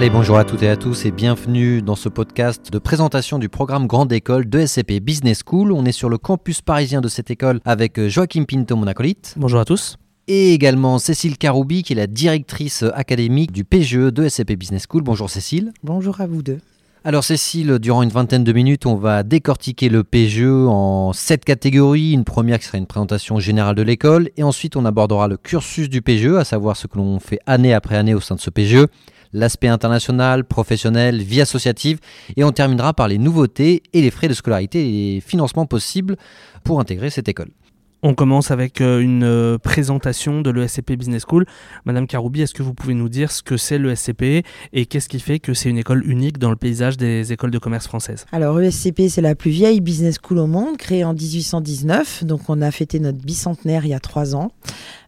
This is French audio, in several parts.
Allez, bonjour à toutes et à tous et bienvenue dans ce podcast de présentation du programme Grande École de SCP Business School. On est sur le campus parisien de cette école avec euh, Joachim Pinto, mon acolyte. Bonjour à tous. Et également Cécile Caroubi, qui est la directrice académique du PGE de SCP Business School. Bonjour Cécile. Bonjour à vous deux. Alors Cécile, durant une vingtaine de minutes, on va décortiquer le PGE en sept catégories. Une première qui sera une présentation générale de l'école, et ensuite on abordera le cursus du PGE, à savoir ce que l'on fait année après année au sein de ce PGE l'aspect international, professionnel, vie associative, et on terminera par les nouveautés et les frais de scolarité et les financements possibles pour intégrer cette école. On commence avec euh, une euh, présentation de l'ESCP Business School. Madame Caroubi, est-ce que vous pouvez nous dire ce que c'est l'ESCP et qu'est-ce qui fait que c'est une école unique dans le paysage des écoles de commerce françaises? Alors l'ESCP, c'est la plus vieille business school au monde, créée en 1819. Donc on a fêté notre bicentenaire il y a trois ans.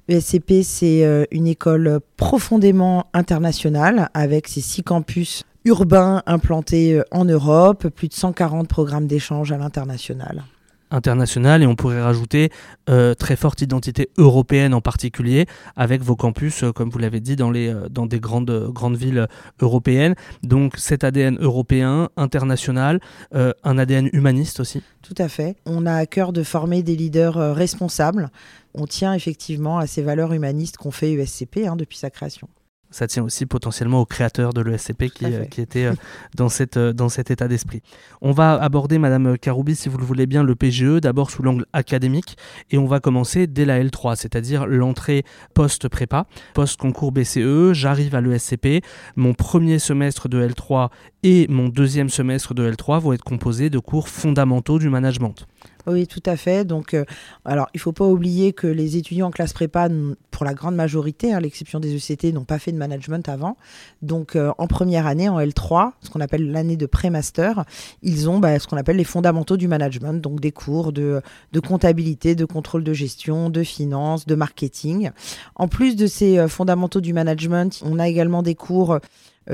ESCP, c'est euh, une école profondément internationale avec ses six campus urbains implantés euh, en Europe, plus de 140 programmes d'échange à l'international international et on pourrait rajouter euh, très forte identité européenne en particulier avec vos campus, euh, comme vous l'avez dit, dans, les, euh, dans des grandes, grandes villes européennes. Donc cet ADN européen, international, un ADN humaniste aussi. Tout à fait. On a à cœur de former des leaders responsables. On tient effectivement à ces valeurs humanistes qu'on fait USCP hein, depuis sa création ça tient aussi potentiellement aux créateurs de l'ESCP qui, euh, qui étaient euh, dans, cette, euh, dans cet état d'esprit. On va aborder, Madame Caroubi, si vous le voulez bien, le PGE, d'abord sous l'angle académique, et on va commencer dès la L3, c'est-à-dire l'entrée post-prépa, post-concours BCE, j'arrive à l'ESCP, mon premier semestre de L3 et mon deuxième semestre de L3 vont être composés de cours fondamentaux du management. Oui, tout à fait. Donc, euh, alors, il ne faut pas oublier que les étudiants en classe prépa, pour la grande majorité, à l'exception des ECT, n'ont pas fait de management avant. Donc, euh, en première année, en L3, ce qu'on appelle l'année de pré-master, ils ont bah, ce qu'on appelle les fondamentaux du management, donc des cours de, de, comptabilité, de contrôle de gestion, de finance, de marketing. En plus de ces euh, fondamentaux du management, on a également des cours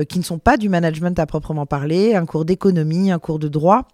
qui ne sont pas du management à proprement parler, un cours d'économie, un cours de droit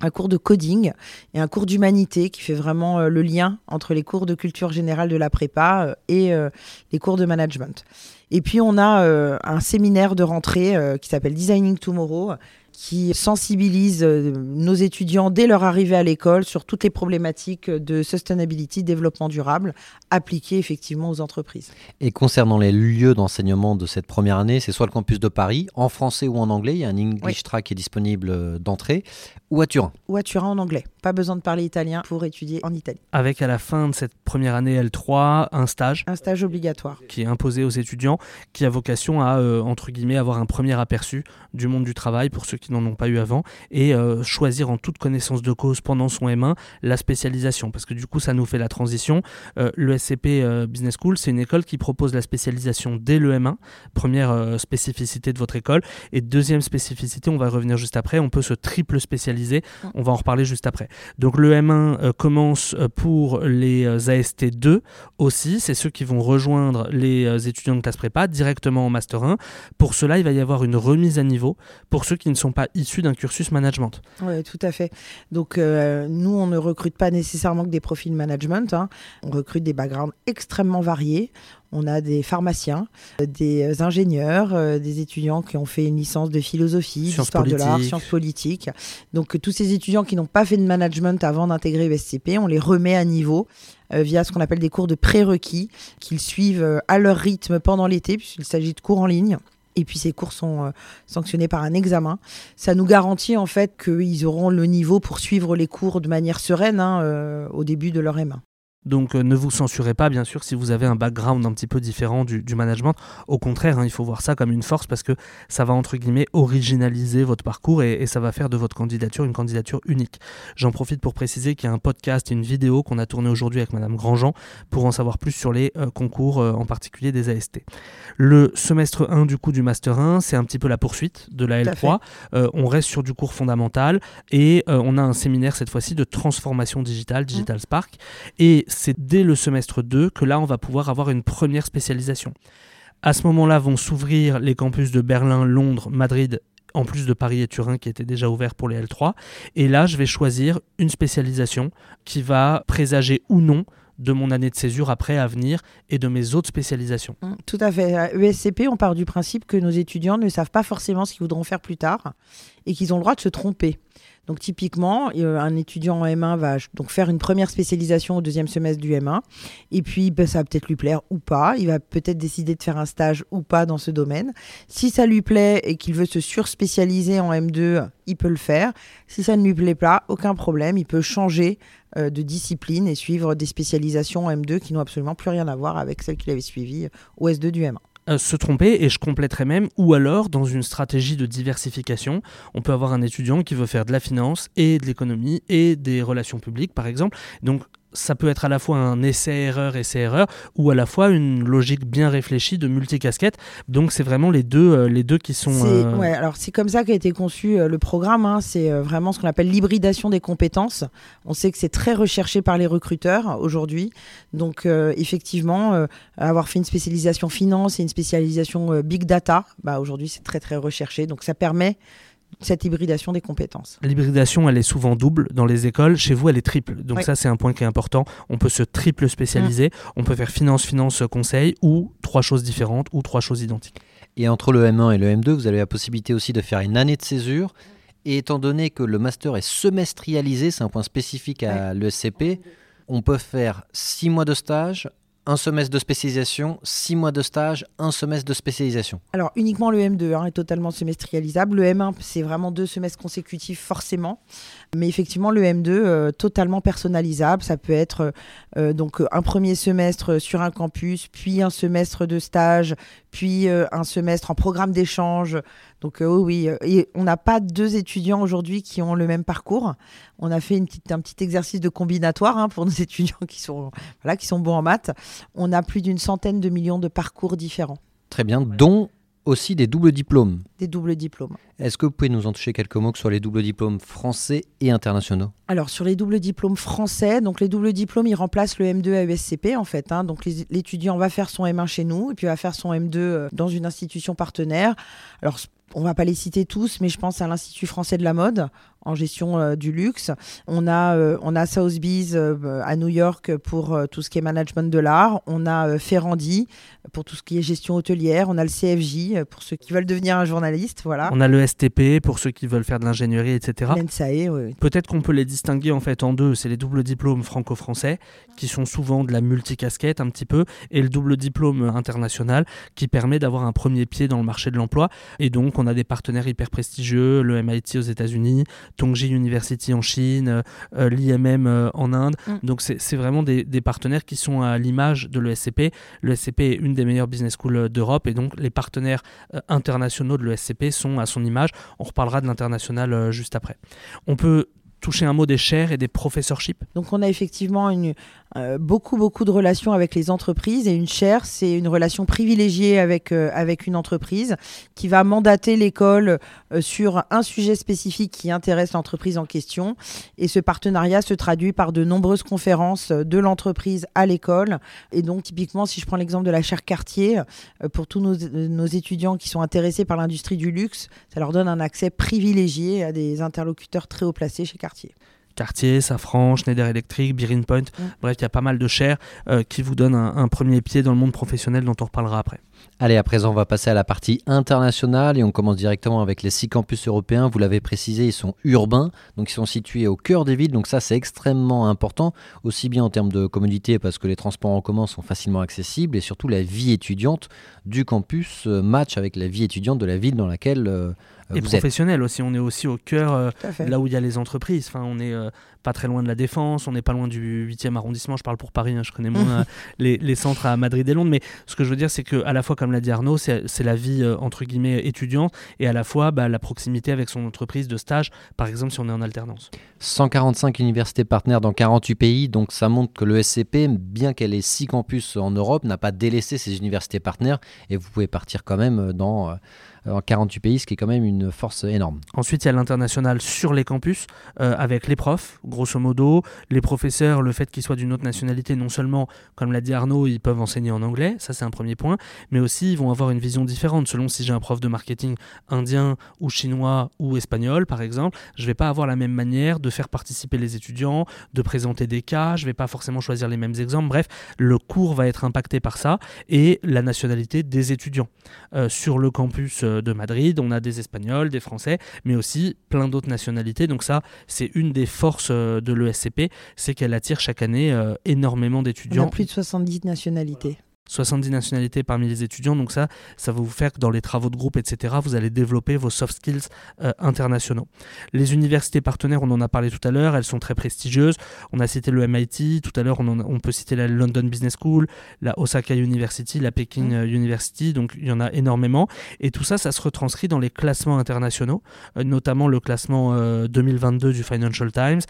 un cours de coding et un cours d'humanité qui fait vraiment euh, le lien entre les cours de culture générale de la prépa euh, et euh, les cours de management. Et puis on a un séminaire de rentrée qui s'appelle Designing Tomorrow qui sensibilise nos étudiants dès leur arrivée à l'école sur toutes les problématiques de sustainability, développement durable, appliquées effectivement aux entreprises. Et concernant les lieux d'enseignement de cette première année, c'est soit le campus de Paris, en français ou en anglais, il y a un English track qui est disponible d'entrée, ou à Turin. Ou à Turin en anglais. Pas besoin de parler italien pour étudier en Italie. Avec à la fin de cette première année L3, un stage. Un stage obligatoire. Qui est imposé aux étudiants, qui a vocation à, euh, entre guillemets, avoir un premier aperçu du monde du travail pour ceux qui n'en ont pas eu avant, et euh, choisir en toute connaissance de cause pendant son M1 la spécialisation. Parce que du coup, ça nous fait la transition. Euh, le SCP Business School, c'est une école qui propose la spécialisation dès le M1, première spécificité de votre école. Et deuxième spécificité, on va revenir juste après, on peut se triple spécialiser on va en reparler juste après. Donc le M1 euh, commence euh, pour les euh, AST2 aussi. C'est ceux qui vont rejoindre les étudiants de classe prépa directement en Master 1. Pour cela, il va y avoir une remise à niveau pour ceux qui ne sont pas issus d'un cursus management. Oui, tout à fait. Donc nous, on ne recrute pas nécessairement que des profils management. Hein. On recrute des backgrounds extrêmement variés. On a des pharmaciens, des ingénieurs, euh, des étudiants qui ont fait une licence de philosophie, d'histoire de l'art, sciences politiques. Donc tous ces étudiants qui n'ont pas fait de management avant d'intégrer USCP, on les remet à niveau euh, via ce qu'on appelle des cours de prérequis qu'ils suivent euh, à leur rythme pendant l'été, puisqu'il s'agit de cours en ligne. Et puis ces cours sont sanctionnés par un examen. Ça nous garantit en fait qu'ils auront le niveau pour suivre les cours de manière sereine hein, au début de leur M1. Donc euh, ne vous censurez pas, bien sûr, si vous avez un background un petit peu différent du, management. Au contraire, hein, il faut voir ça comme une force parce que ça va, entre guillemets, originaliser votre parcours et, ça va faire de votre candidature une candidature unique. J'en profite pour préciser qu'il y a un podcast et une vidéo qu'on a tourné aujourd'hui avec Madame Grandjean pour en savoir plus sur les euh, concours, euh, en particulier des AST. Le semestre 1 du coup du Master 1, c'est un petit peu la poursuite de la L3. on reste sur du cours fondamental et on a un séminaire cette fois-ci de transformation digitale, Digital Spark. Et c'est dès le semestre 2 que là, on va pouvoir avoir une première spécialisation. À ce moment-là, vont s'ouvrir les campus de Berlin, Londres, Madrid en plus de Paris et Turin qui étaient déjà ouverts pour les L3. Et là, je vais choisir une spécialisation qui va présager ou non de mon année de césure après à venir et de mes autres spécialisations. Mmh, tout à fait. À ESCP, on part du principe que nos étudiants ne savent pas forcément ce qu'ils voudront faire plus tard et qu'ils ont le droit de se tromper. Donc typiquement, euh, un étudiant en M1 va donc faire une première spécialisation au deuxième semestre du M1, et puis ben, ça va peut-être lui plaire ou pas. Il va peut-être décider de faire un stage ou pas dans ce domaine. Si ça lui plaît et qu'il veut se surspécialiser en M2, il peut le faire. Si ça ne lui plaît pas, aucun problème, il peut changer de discipline et suivre des spécialisations en M2 qui n'ont absolument plus rien à voir avec celles qu'il avait suivies au S2 du M1. Euh, se tromper et je compléterai même ou alors dans une stratégie de diversification on peut avoir un étudiant qui veut faire de la finance et de l'économie et des relations publiques par exemple donc ça peut être à la fois un essai-erreur, essai-erreur, ou à la fois une logique bien réfléchie de multicasquette. Donc c'est vraiment les deux, euh, les deux qui sont. Euh, ouais, alors c'est comme ça qu'a été conçu euh, le programme. Hein. C'est vraiment ce qu'on appelle l'hybridation des compétences. On sait que c'est très recherché par les recruteurs aujourd'hui. Donc effectivement, avoir fait une spécialisation finance et une spécialisation big data, bah, aujourd'hui c'est très très recherché. Donc ça permet cette hybridation des compétences. L'hybridation, elle est souvent double dans les écoles. Chez vous, elle est triple. Donc ça, c'est un point qui est important. On peut se triple spécialiser. Mm. On peut faire finance, finance, conseil, ou trois choses différentes, ou trois choses identiques. Et entre le M1 et le M2, vous avez la possibilité aussi de faire une année de césure. Et étant donné que le master est semestrialisé, c'est un point spécifique à l'ESCP, on peut faire six mois de stage, un semestre de spécialisation, six mois de stage, un semestre de spécialisation. Alors uniquement le M2 hein, est totalement semestrialisable. Le M1, c'est vraiment deux semestres consécutifs forcément. Mais effectivement, le M2, euh, totalement personnalisable. Ça peut être euh, donc un premier semestre sur un campus, puis un semestre de stage, puis euh, un semestre en programme d'échange. Donc oui, et on n'a pas deux étudiants aujourd'hui qui ont le même parcours. On a fait une petite, un petit exercice de combinatoire hein, pour nos étudiants qui sont, voilà, qui sont bons en maths. On a plus d'une centaine de millions de parcours différents. Très bien, dont aussi des doubles diplômes. Des doubles diplômes. Est-ce que vous pouvez nous en toucher quelques mots sur les doubles diplômes français et internationaux? Alors sur les doubles diplômes français, donc les doubles diplômes, ils remplacent le M2 à ESCP en fait. Hein. donc l'étudiant va faire son M1 chez nous et puis va faire son M2 euh, dans une institution partenaire. Alors on va pas les citer tous, mais je pense à l'Institut français de la mode en gestion euh, du luxe. On a, euh, on a Sotheby's euh, à New York pour tout ce qui est management de l'art. On a Ferrandi pour tout ce qui est gestion hôtelière. On a le CFJ pour ceux qui veulent devenir un journaliste. Voilà. On a le STP pour ceux qui veulent faire de l'ingénierie, etc. L'ENSAE, oui. Peut-être qu'on peut les distinguer en fait en deux. C'est les doubles diplômes franco-français qui sont souvent de la multicasquette un petit peu et le double diplôme international qui permet d'avoir un premier pied dans le marché de l'emploi. Et donc on a des partenaires hyper prestigieux, le MIT aux États-Unis, Tongji University en Chine, euh, euh, l'IMM euh, en Inde. Mm. Donc c'est vraiment des, partenaires qui sont à l'image de l'ESCP. L'ESCP est une des meilleures business schools d'Europe et donc les partenaires internationaux de l'ESCP sont à son image. On reparlera de l'international juste après. On peut toucher un mot des chaires et des professorships? Donc on a effectivement une, euh, beaucoup, beaucoup de relations avec les entreprises. Et une chaire, c'est une relation privilégiée avec, euh, avec une entreprise qui va mandater l'école euh, sur un sujet spécifique qui intéresse l'entreprise en question. Et ce partenariat se traduit par de nombreuses conférences de l'entreprise à l'école. Et donc, typiquement, si je prends l'exemple de la chaire quartier, pour tous nos, nos étudiants qui sont intéressés par l'industrie du luxe, ça leur donne un accès privilégié à des interlocuteurs très haut placés chez Cartier. Cartier, Safran, Schneider Electric, Birin Point. Mm. Bref, il y a pas mal de chaires euh, qui vous donnent un, premier pied dans le monde professionnel dont on reparlera après. Allez, à présent, on va passer à la partie internationale et on commence directement avec les six campus européens. Vous l'avez précisé, ils sont urbains, donc ils sont situés au cœur des villes. Donc ça, c'est extrêmement important, aussi bien en termes de commodité parce que les transports en commun sont facilement accessibles et surtout la vie étudiante du campus euh, match avec la vie étudiante de la ville dans laquelle euh, et professionnel aussi. On est aussi au cœur, euh, là où il y a les entreprises. Enfin, on est euh, pas très loin de la Défense, on n'est pas loin du 8e arrondissement. Je parle pour Paris, hein, je connais moins euh, les, centres à Madrid et Londres. Mais ce que je veux dire, c'est que à la fois, comme l'a dit Arnaud, c'est la vie entre guillemets étudiante et à la fois bah, la proximité avec son entreprise de stage, par exemple, si on est en alternance. 145 universités partenaires dans 48 pays, donc ça montre que le SCP, bien qu'elle ait 6 campus en Europe, n'a pas délaissé ses universités partenaires et vous pouvez partir quand même dans en 48 pays, ce qui est quand même une force énorme. Ensuite, il y a l'international sur les campus, avec les profs, grosso modo, les professeurs, le fait qu'ils soient d'une autre nationalité, non seulement, comme l'a dit Arnaud, ils peuvent enseigner en anglais, ça c'est un premier point, mais aussi ils vont avoir une vision différente selon si j'ai un prof de marketing indien ou chinois ou espagnol, par exemple, je ne vais pas avoir la même manière de faire participer les étudiants, de présenter des cas, je ne vais pas forcément choisir les mêmes exemples. Bref, le cours va être impacté par ça et la nationalité des étudiants. Euh, sur le campus euh, de Madrid, on a des Espagnols, des Français, mais aussi plein d'autres nationalités. Donc ça, c'est une des forces euh, de l'ESCP, c'est qu'elle attire chaque année énormément d'étudiants. Plus de 70 nationalités. 70 nationalités parmi les étudiants. Donc ça, ça va vous faire que dans les travaux de groupe, etc., vous allez développer vos soft skills euh, internationaux. Les universités partenaires, on en a parlé tout à l'heure, elles sont très prestigieuses. On a cité le MIT, tout à l'heure on, on, peut citer la London Business School, la Osaka University, la Peking mm. euh, University, donc il y en a énormément. Et tout ça, ça se retranscrit dans les classements internationaux, euh, notamment le classement 2022 du Financial Times,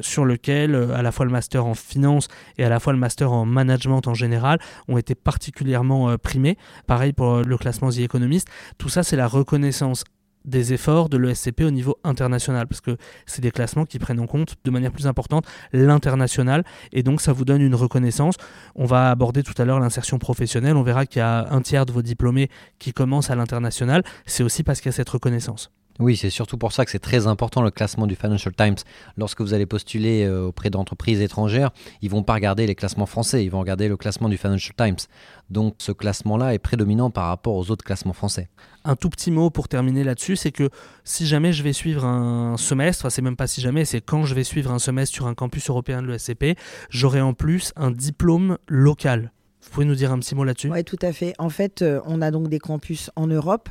sur lequel à la fois le master en finance et à la fois le master en management en général ont été particulièrement euh, primé. Pareil pour euh, le classement The Economist. Tout ça, c'est la reconnaissance des efforts de l'ESCP au niveau international, parce que c'est des classements qui prennent en compte de manière plus importante l'international, et donc ça vous donne une reconnaissance. On va aborder tout à l'heure l'insertion professionnelle, on verra qu'il y a un tiers de vos diplômés qui commencent à l'international, c'est aussi parce qu'il y a cette reconnaissance. Oui, c'est surtout pour ça que c'est très important le classement du Financial Times. Lorsque vous allez postuler euh, auprès d'entreprises étrangères, ils vont pas regarder les classements français, ils vont regarder le classement du Financial Times. Donc ce classement-là est prédominant par rapport aux autres classements français. Un tout petit mot pour terminer là-dessus, c'est que si jamais je vais suivre un semestre, c'est même pas si jamais, c'est quand je vais suivre un semestre sur un campus européen de l'ESCP, j'aurai en plus un diplôme local. Vous pouvez nous dire un petit mot là-dessus? Oui, tout à fait. En fait, euh, on a donc des campus en Europe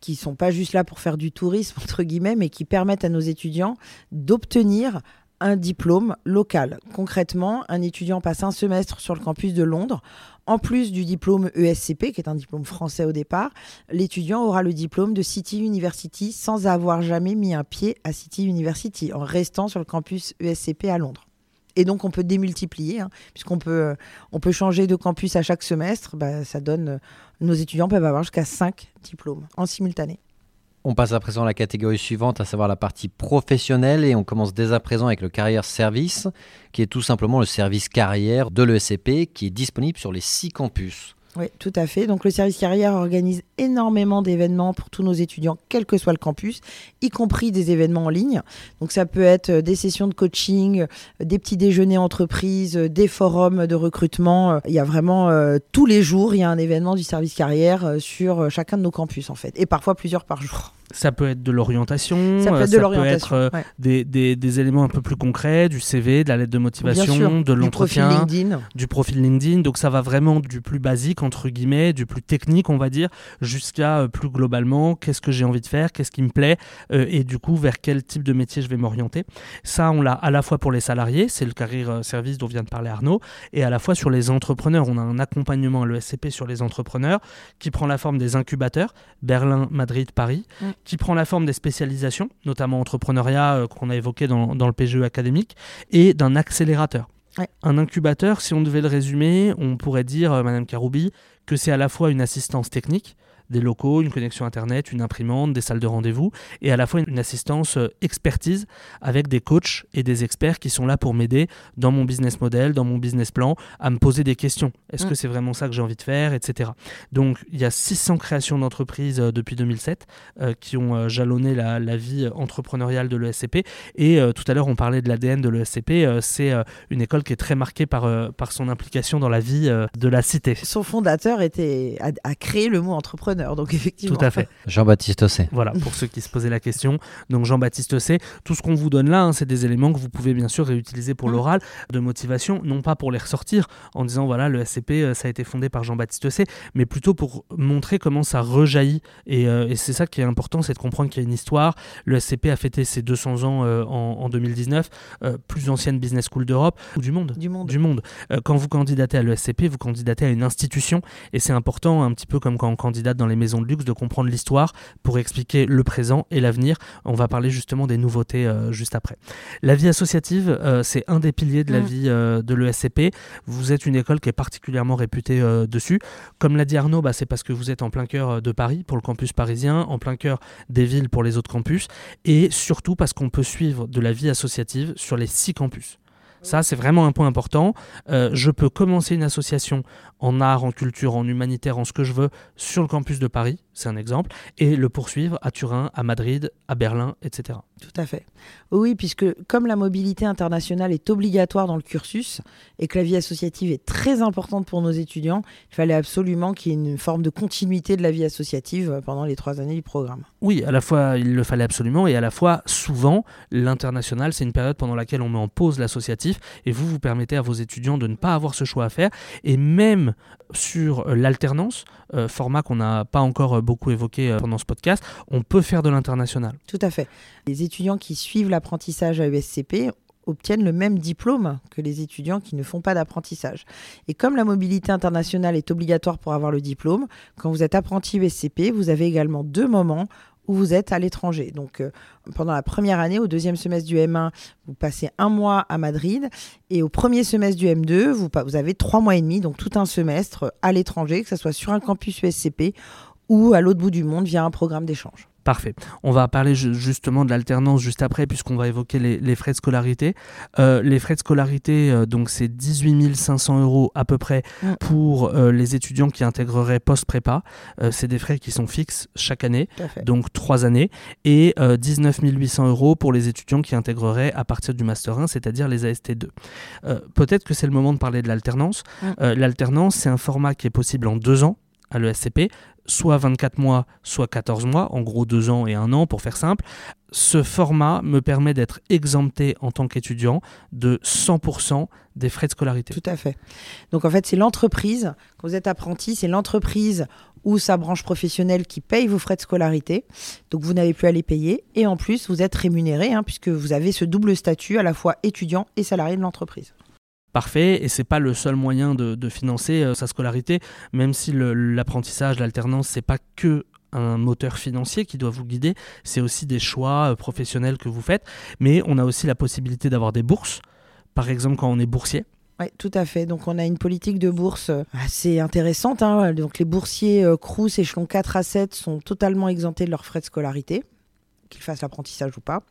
qui ne sont pas juste là pour faire du tourisme, entre guillemets, mais qui permettent à nos étudiants d'obtenir un diplôme local. Concrètement, un étudiant passe un semestre sur le campus de Londres. En plus du diplôme ESCP, qui est un diplôme français au départ, l'étudiant aura le diplôme de City University sans avoir jamais mis un pied à City University, en restant sur le campus ESCP à Londres. Et donc, on peut démultiplier, hein, puisqu'on peut, euh, peut changer de campus à chaque semestre. Bah, ça donne, euh, nos étudiants peuvent avoir jusqu'à 5 diplômes en simultané. On passe à présent à la catégorie suivante, à savoir la partie professionnelle, et on commence dès à présent avec le carrière service, qui est tout simplement le service carrière de l'ESCP, qui est disponible sur les 6 campus. Oui, tout à fait. Donc le service carrière organise énormément d'événements pour tous nos étudiants, quel que soit le campus, y compris des événements en ligne. Donc ça peut être euh, des sessions de coaching, euh, des petits déjeuners entreprises, euh, des forums de recrutement. Il y a vraiment tous les jours, il y a un événement du service carrière sur chacun de nos campus en fait, et parfois plusieurs par jour. Ça peut être de l'orientation, ça peut être, euh, des, des, des, éléments un peu plus concrets, du CV, de la lettre de motivation, de l'entretien, du profil LinkedIn. Donc ça va vraiment du plus basique, entre guillemets, du plus technique, on va dire, jusqu'à euh, plus globalement, qu'est-ce que j'ai envie de faire, qu'est-ce qui me plaît, euh, et du coup, vers quel type de métier je vais m'orienter. Ça, on l'a à la fois pour les salariés, c'est le carrière service dont vient de parler Arnaud, et à la fois sur les entrepreneurs. On a un accompagnement à l'ESCP sur les entrepreneurs qui prend la forme des incubateurs, Berlin, Madrid, Paris. Mm qui prend la forme des spécialisations, notamment entrepreneuriat euh, qu'on a évoqué dans, dans, le PGE académique, et d'un accélérateur. Un incubateur, si on devait le résumer, on pourrait dire, euh, Madame Karoubi, que c'est à la fois une assistance technique, des locaux, une connexion Internet, une imprimante, des salles de rendez-vous, et à la fois une assistance euh, expertise avec des coachs et des experts qui sont là pour m'aider dans mon business model, dans mon business plan, à me poser des questions. Est-ce mm. que c'est vraiment ça que j'ai envie de faire, etc. Donc il y a 600 créations d'entreprises euh, depuis 2007 euh, qui ont jalonné la, vie entrepreneuriale de l'ESCP. Et tout à l'heure on parlait de l'ADN de l'ESCP, c'est une école qui est très marquée par, par son implication dans la vie de la cité. Son fondateur était, a créé le mot entrepreneur donc effectivement. Tout à fait. Jean-Baptiste Ossé. Voilà, pour ceux qui se posaient la question. Donc Jean-Baptiste Ossé, tout ce qu'on vous donne là, hein, c'est des éléments que vous pouvez bien sûr réutiliser pour mmh. l'oral, de motivation, non pas pour les ressortir en disant voilà, le SCP, euh, ça a été fondé par Jean-Baptiste Ossé, mais plutôt pour montrer comment ça rejaillit. Et, euh, et c'est ça qui est important, c'est de comprendre qu'il y a une histoire. Le SCP a fêté ses 200 ans euh, en, en, 2019, plus ancienne business school d'Europe ou du monde. Du monde. Du monde. quand vous candidatez à l'ESCP, vous candidatez à une institution et c'est important, un petit peu comme quand on candidate dans dans les maisons de luxe de comprendre l'histoire pour expliquer le présent et l'avenir. On va parler justement des nouveautés juste après. La vie associative, c'est un des piliers de la mm. vie de l'ESCP. Vous êtes une école qui est particulièrement réputée dessus. Comme l'a dit Arnaud, bah, c'est parce que vous êtes en plein cœur de Paris pour le campus parisien, en plein cœur des villes pour les autres campus, et surtout parce qu'on peut suivre de la vie associative sur les six campus. Ça, c'est vraiment un point important. Euh, je peux commencer une association en art, en culture, en humanitaire, en ce que je veux, sur le campus de Paris, c'est un exemple, et le poursuivre à Turin, à Madrid, à Berlin, etc. Tout à fait. Oui, puisque comme la mobilité internationale est obligatoire dans le cursus et que la vie associative est très importante pour nos étudiants, il fallait absolument qu'il y ait une forme de continuité de la vie associative pendant les trois années du programme. Oui, à la fois il le fallait absolument et à la fois souvent l'international, c'est une période pendant laquelle on met en pause l'associatif et vous vous permettez à vos étudiants de ne pas avoir ce choix à faire et même sur euh, l'alternance, euh, format qu'on n'a pas encore euh, beaucoup évoqué pendant ce podcast, on peut faire de l'international. Tout à fait. Les étudiants qui suivent l'apprentissage à ESCP obtiennent le même diplôme que les étudiants qui ne font pas d'apprentissage. Et comme la mobilité internationale est obligatoire pour avoir le diplôme, quand vous êtes apprenti ESCP, vous avez également deux moments où vous êtes à l'étranger. Donc euh, pendant la première année, au deuxième semestre du M1, vous passez un mois à Madrid et au premier semestre du M2, vous, vous avez trois mois et demi, donc tout un semestre à l'étranger, que ce soit sur un campus USCP ou à l'autre bout du monde via un programme d'échange. Parfait. On va parler justement de l'alternance juste après, puisqu'on va évoquer les, frais de scolarité. Euh, les frais de scolarité, euh, donc c'est 18 500 euros à peu près mm. pour euh, les étudiants qui intégreraient post-prépa. c'est des frais qui sont fixes chaque année, donc trois années, et 19 800 euros pour les étudiants qui intégreraient à partir du Master 1, c'est-à-dire les AST2. Peut-être que c'est le moment de parler de l'alternance. Mm. l'alternance, c'est un format qui est possible en deux ans à l'ESCP, soit 24 mois, soit 14 mois, en gros 2 ans et 1 an pour faire simple. Ce format me permet d'être exempté en tant qu'étudiant de 100% des frais de scolarité. Tout à fait. Donc en fait, c'est l'entreprise, quand vous êtes apprenti, c'est l'entreprise ou sa branche professionnelle qui paye vos frais de scolarité. Donc vous n'avez plus à les payer. Et en plus, vous êtes rémunéré, hein, puisque vous avez ce double statut à la fois étudiant et salarié de l'entreprise parfait et c'est pas le seul moyen de, financer euh, sa scolarité, même si l'apprentissage, l'alternance, c'est pas que un moteur financier qui doit vous guider, c'est aussi des choix euh, professionnels que vous faites, mais on a aussi la possibilité d'avoir des bourses, par exemple quand on est boursier. Oui, tout à fait. Donc, on a une politique de bourse euh, assez intéressante. Hein. Donc, les boursiers Crous, échelon 4 à 7 sont totalement exemptés de leurs frais de scolarité, qu'ils fassent l'apprentissage ou pas.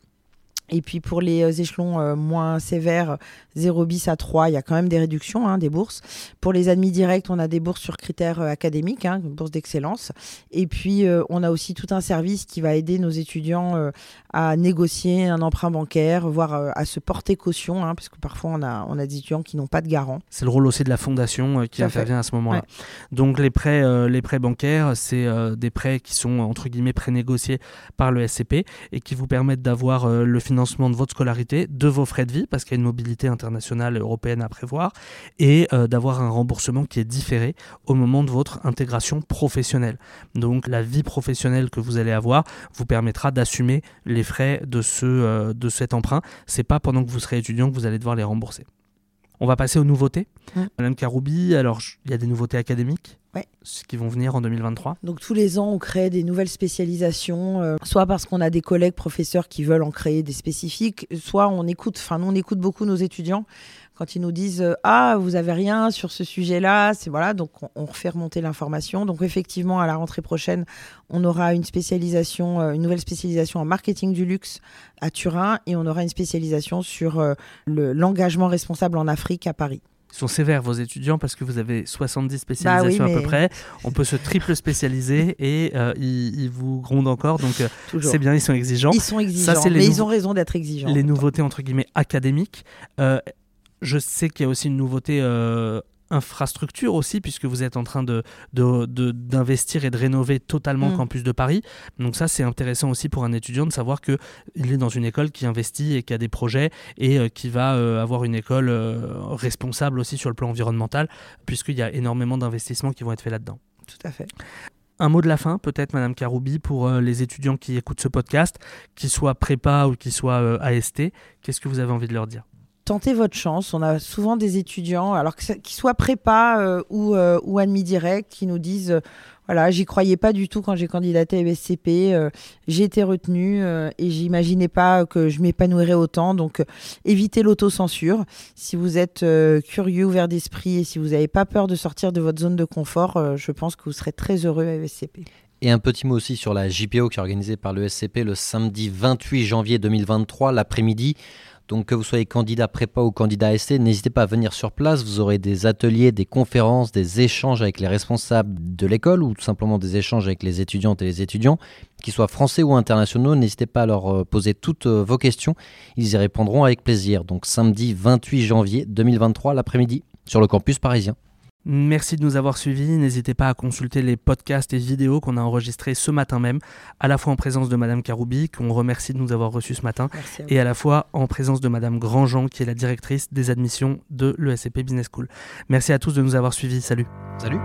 Et puis pour les euh, échelons euh, moins sévères, 0 bis à 3, il y a quand même des réductions, hein, des bourses. Pour les admis directs, on a des bourses sur critères euh, académiques, hein, bourses d'excellence. Et puis on a aussi tout un service qui va aider nos étudiants à négocier un emprunt bancaire, voire à se porter caution, hein, parce que parfois on a, on a des étudiants qui n'ont pas de garant. C'est le rôle aussi de la fondation qui intervient à ce moment-là. Donc les prêts, les prêts bancaires, c'est des prêts qui sont entre guillemets prénégociés par le SCP et qui vous permettent d'avoir le financement de votre scolarité, de vos frais de vie, parce qu'il y a une mobilité internationale européenne à prévoir, et euh, d'avoir un remboursement qui est différé au moment de votre intégration professionnelle. Donc la vie professionnelle que vous allez avoir vous permettra d'assumer les frais de, euh, de cet emprunt. C'est pas pendant que vous serez étudiant que vous allez devoir les rembourser. On va passer aux nouveautés. Madame Karoubi, alors il y a des nouveautés académiques qui vont venir en 2023. Donc tous les ans, on crée des nouvelles spécialisations, euh, soit parce qu'on a des collègues professeurs qui veulent en créer des spécifiques, soit on écoute, enfin nous on écoute beaucoup nos étudiants quand ils nous disent euh, ah vous avez rien sur ce sujet-là, c'est voilà donc on, refait remonter l'information. Donc effectivement à la rentrée prochaine, on aura une spécialisation, euh, une nouvelle spécialisation en marketing du luxe à Turin et on aura une spécialisation sur l'engagement responsable en Afrique à Paris sont sévères vos étudiants parce que vous avez 70 spécialisations bah à peu près. On peut se triple spécialiser et euh, ils, vous grondent encore. Donc euh, c'est bien, ils sont exigeants. Ils sont exigeants, mais ils ont raison d'être exigeants. Les nouveautés entre guillemets académiques. Euh, je sais qu'il y a aussi une nouveauté infrastructure aussi, puisque vous êtes en train de, d'investir et de rénover totalement le mm. campus de Paris. Donc ça, c'est intéressant aussi pour un étudiant de savoir qu'il est dans une école qui investit et qui a des projets et euh, qui va euh, avoir une école euh, responsable aussi sur le plan environnemental, puisqu'il y a énormément d'investissements qui vont être faits là-dedans. Tout à fait. Un mot de la fin, peut-être, Madame Karoubi, pour les étudiants qui écoutent ce podcast, qu'ils soient prépa ou qu'ils soient AST. Qu'est-ce que vous avez envie de leur dire? Tentez votre chance. On a souvent des étudiants, alors qu'ils soient prépa euh, ou, euh, ou admis direct, qui nous disent euh, voilà, j'y croyais pas du tout quand j'ai candidaté à ESCP. j'ai été retenu et j'imaginais pas que je m'épanouirais autant. Donc, évitez l'autocensure. Si vous êtes curieux, ouvert d'esprit et si vous n'avez pas peur de sortir de votre zone de confort, je pense que vous serez très heureux à ESCP. Et un petit mot aussi sur la JPO qui est organisée par le SCP le samedi 28 janvier 2023, l'après-midi. Donc que vous soyez candidat prépa ou candidat ST, n'hésitez pas à venir sur place. Vous aurez des ateliers, des conférences, des échanges avec les responsables de l'école ou tout simplement des échanges avec les étudiantes et les étudiants, qu'ils soient français ou internationaux. N'hésitez pas à leur euh, poser toutes euh, vos questions. Ils y répondront avec plaisir. Donc samedi 28 janvier 2023 l'après-midi sur le campus parisien. Merci de nous avoir suivis. N'hésitez pas à consulter les podcasts et vidéos qu'on a enregistrés ce matin même, à la fois en présence de Madame Karoubi, qu'on remercie de nous avoir reçus ce matin, et à la fois en présence de Madame Grandjean, qui est la directrice des admissions de l'ESCP Business School. Merci à tous de nous avoir suivis. Salut. Salut.